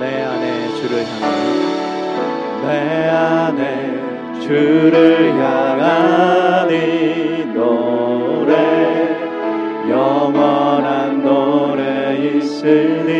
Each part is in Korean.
내 안에 주를 향하니 내 안에 주를 향하니 노래 영원한 노래 있으니.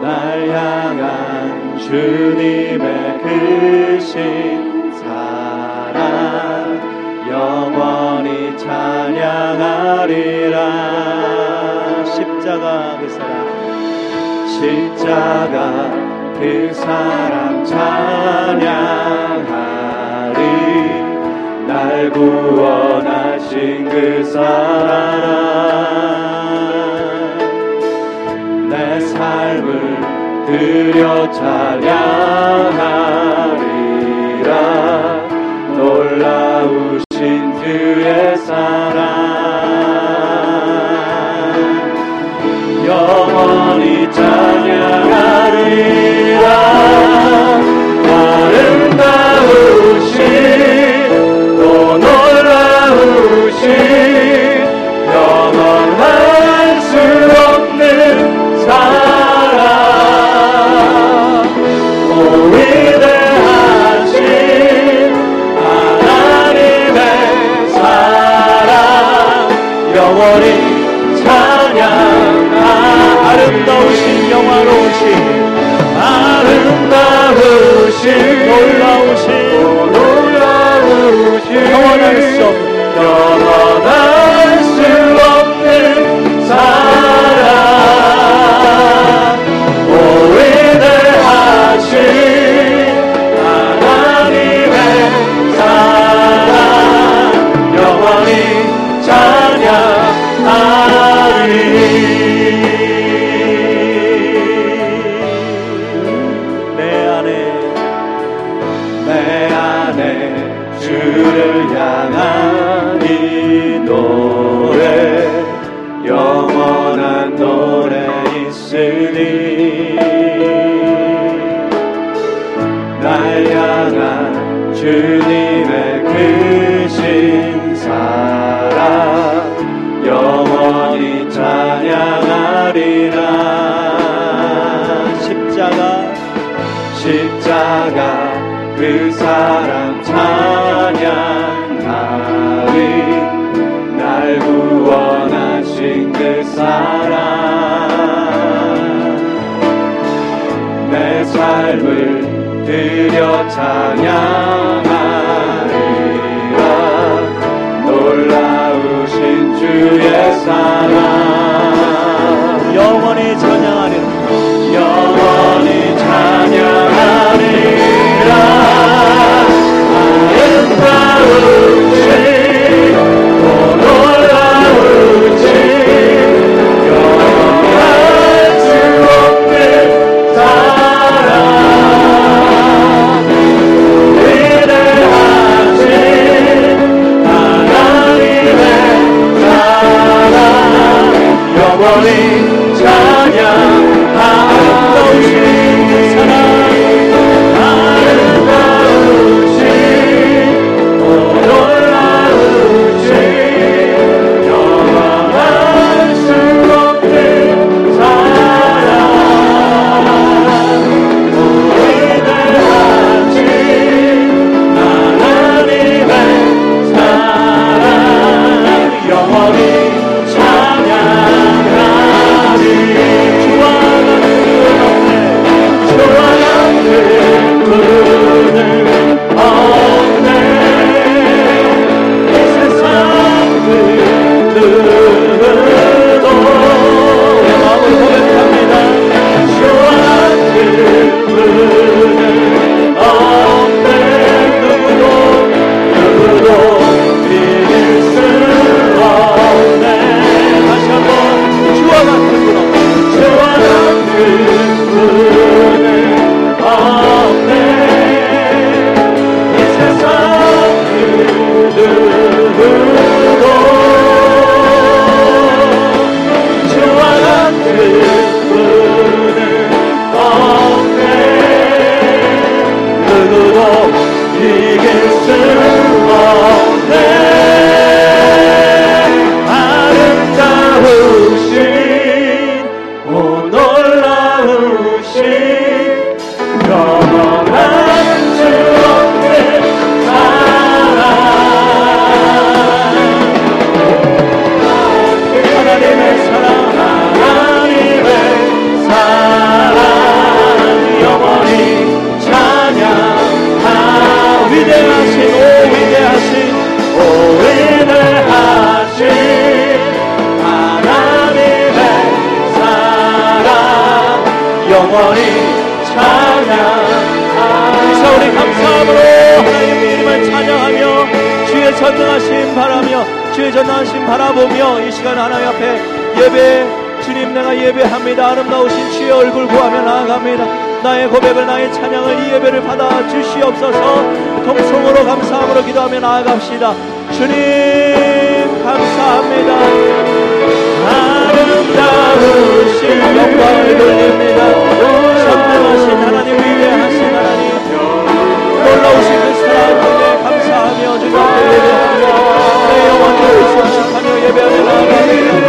날 향한 주님의 그신 사랑 영원히 찬양하리라. 십자가 그 사랑 십자가 그 사랑 찬양하리. 날 구원하신 그 사랑 내 삶을 들여 찬양하리. 영원히 찬양하. 아름다우신 영화로우신 아름다우신 놀라우신 놀라우신 영원할 수 없는 영원한 찬양하리라. 놀라우신 주의 주시옵소서. 통성으로 감사함으로 기도하며 나아갑시다. 주님 감사합니다. 아름다우신 영광을 돌립니다. 선명하신 하나님 위대하신 하나님. 놀라우신 그 사랑 때문에 감사하며 주님 예배합니다 내 영혼을 수식하며 예배하며 나아갑니다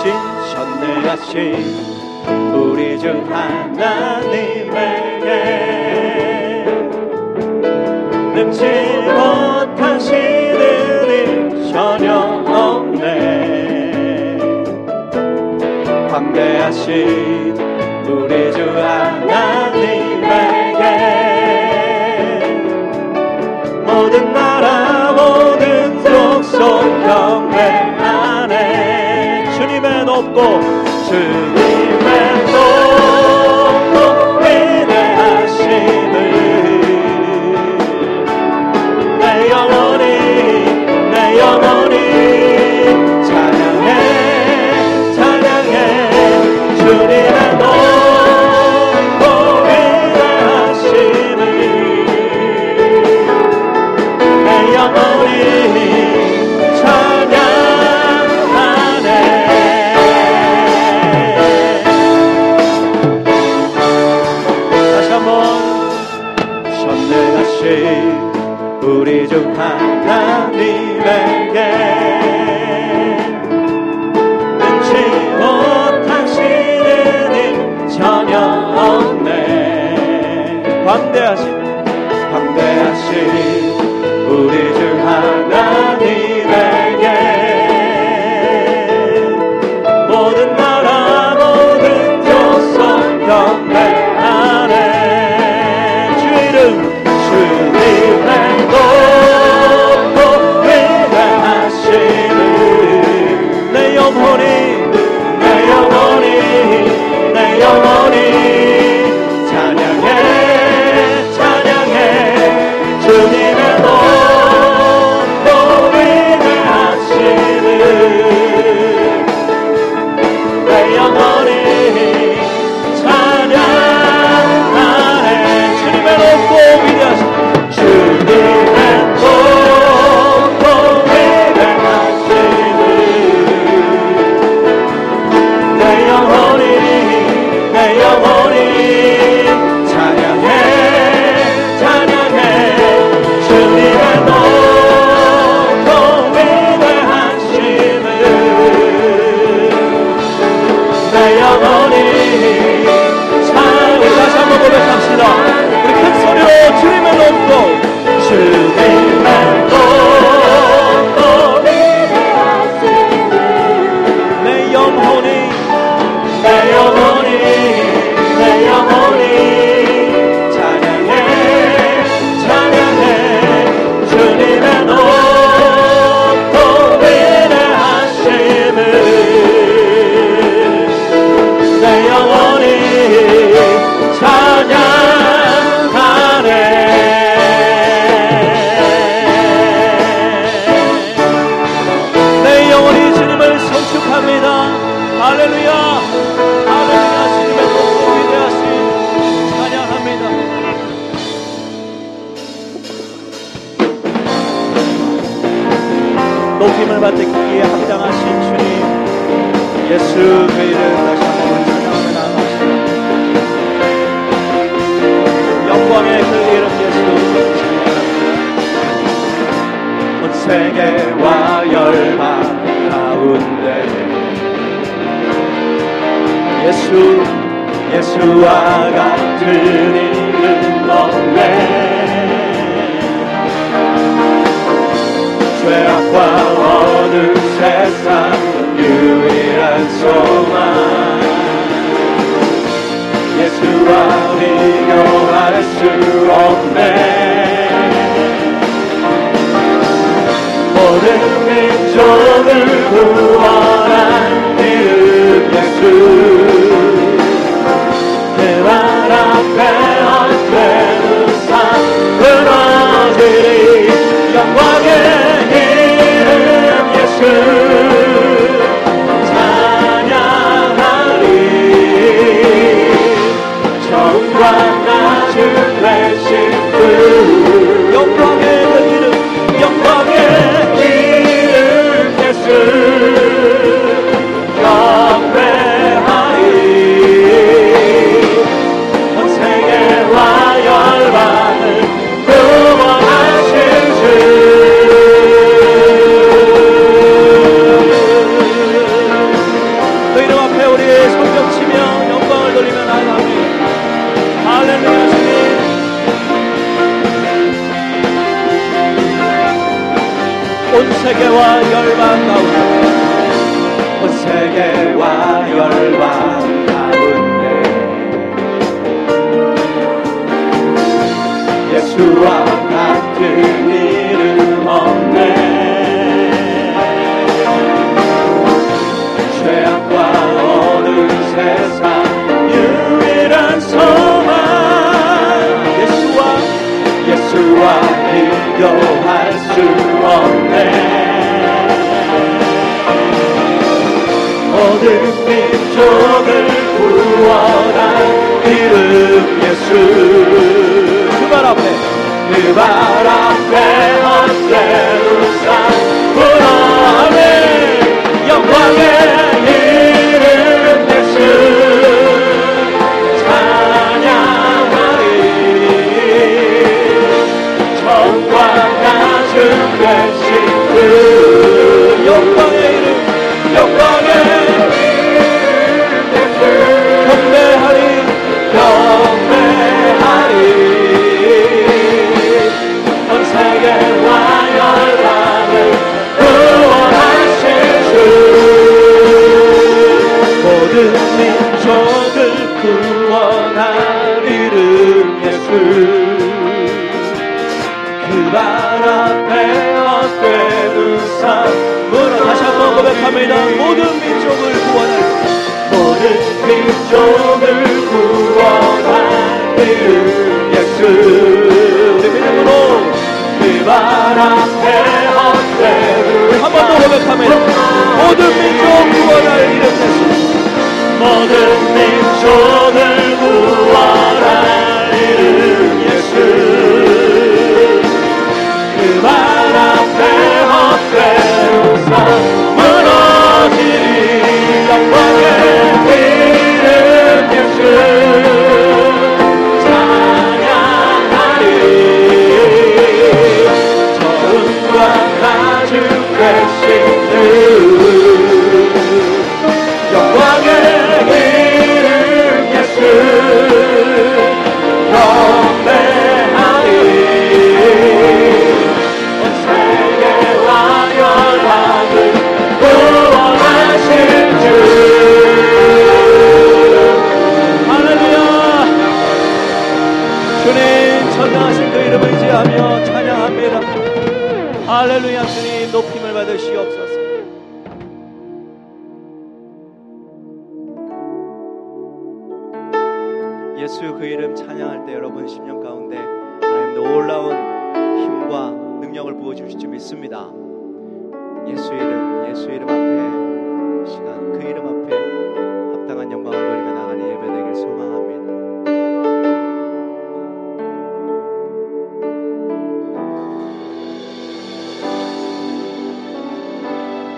신전능하신 우리 주 하나님에게. 능치 못하시는 일 전혀 없네. 광대하신 우리 주 하나님에게. 모든 나라 모든 속속 경배 없고 주님의 도 세계와 열방 가운데. 예수 예수와 같은 이름 없네. 죄악과 어두운 세상 유일한 소망. 예수와 비교할 수 없네 민족을 구원한 이름 예수 온 세계와 열방 가운데. 온 세계와 열방 가운데. 예수와 같은 이름 없네. 죄악과 어두운 세상 유일한 소망. 예수와 예수와 비교 이름 예수. 그발 앞에 그발 앞에 헛되 구원할 이름 예수 그발 앞에 헛되는 삶으로 다시 한번 고백합니다. 모든 민족을 구원할 모든 민족을 구원할 이름 예수 우리 믿음으로 그발 앞에 헛되는 한번 더 고백합니다. 모든 민족 구원할 이름 예수 모든 민족을 구원할 예수 그 이름 찬양할 때 여러분 심령 가운데 하나님 놀라운 힘과 능력을 부어주실 줄 믿습니다. 예수 이름 예수 이름 앞에 이 시간 그 이름 앞에 합당한 영광을 돌리며 나가는 예배 되길 소망합니다.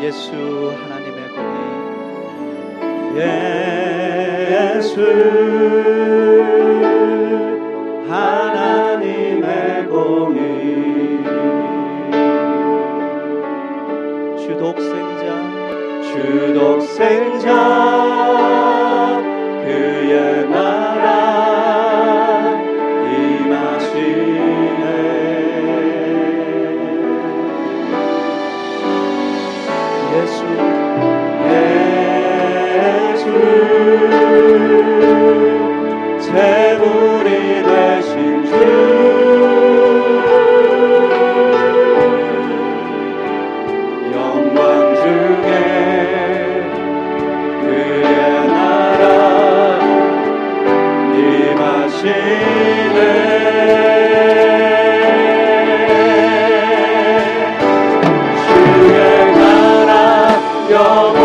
예수 하나님의 공의 예수 주 독생자 나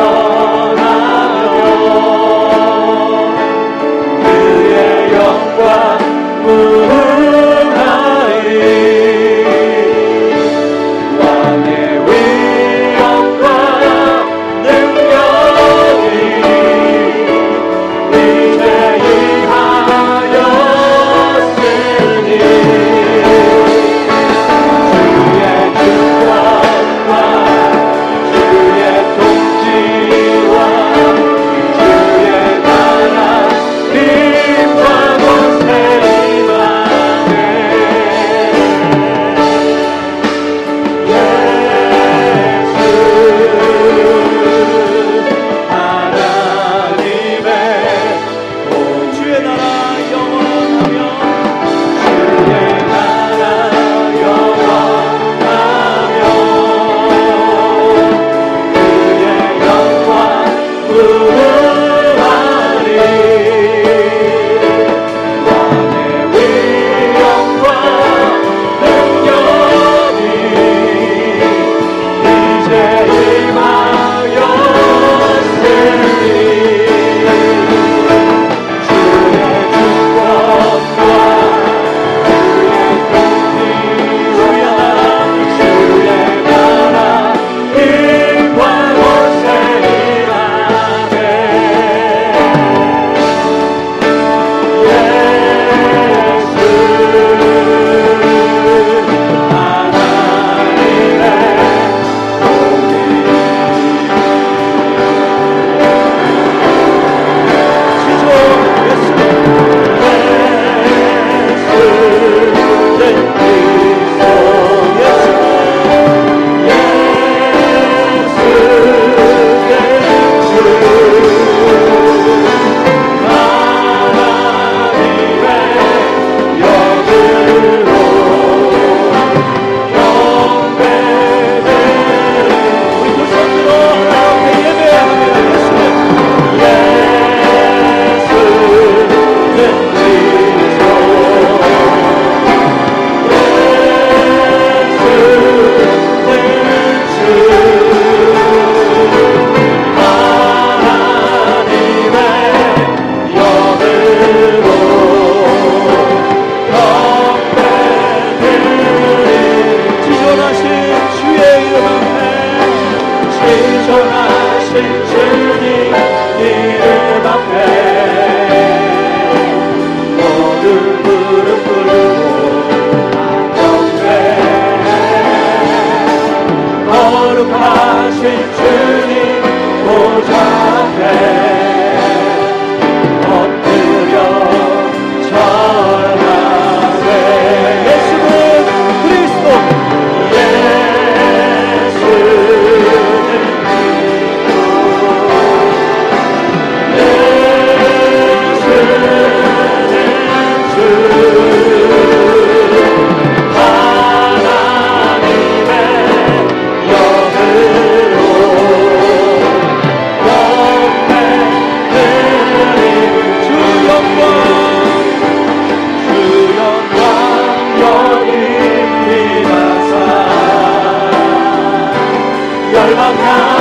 열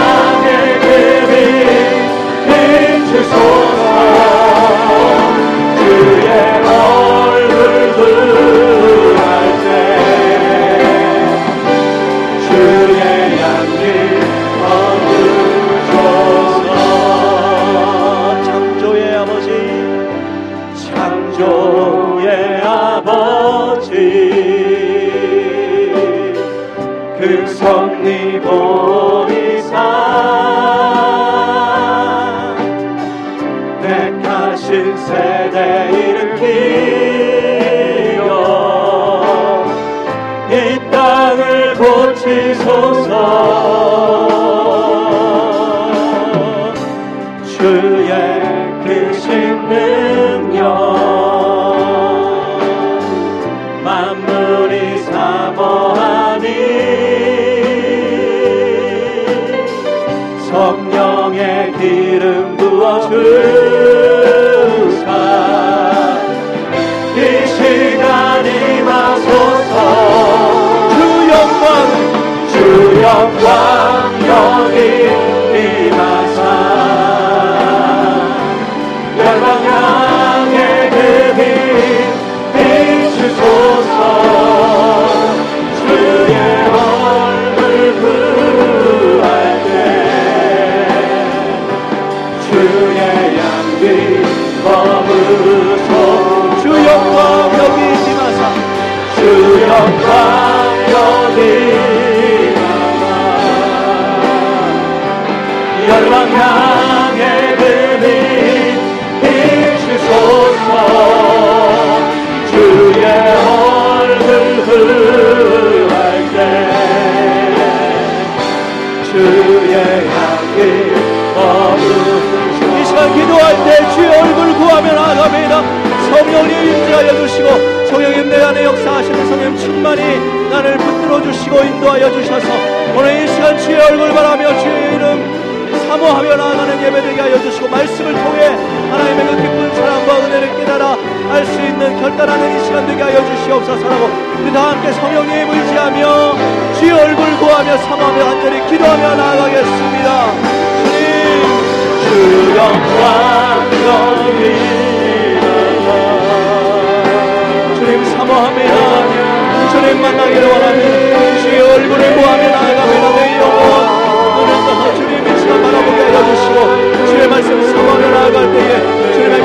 땅을 고치소서 성령님 임재하여 주시고 성령님 내 안에 역사하시는 성령 충만히 나를 붙들어 주시고 인도하여 주셔서 오늘 이 시간 주의 얼굴 바라며 주의 이름 사모하며 나아가는 예배되게 하여 주시고 말씀을 통해 하나님의 그 기쁜 사랑과 은혜를 깨달아 알 수 있는 결단하는 이 시간 되게 하여 주시옵소서라고 우리 다 함께 성령님 의지하며 주의 얼굴 구하며 사모하며 간절히 기도하며 나아가겠습니다. 주님 주 영광 여기 사모합니다 주님 만나기를 원합니다 주의 얼굴을 구하며 나아갑니다 내 영혼 오늘도 주님의 시간 바라보게 해주시고 주의 말씀 사모하며 나아갈 때에 주님의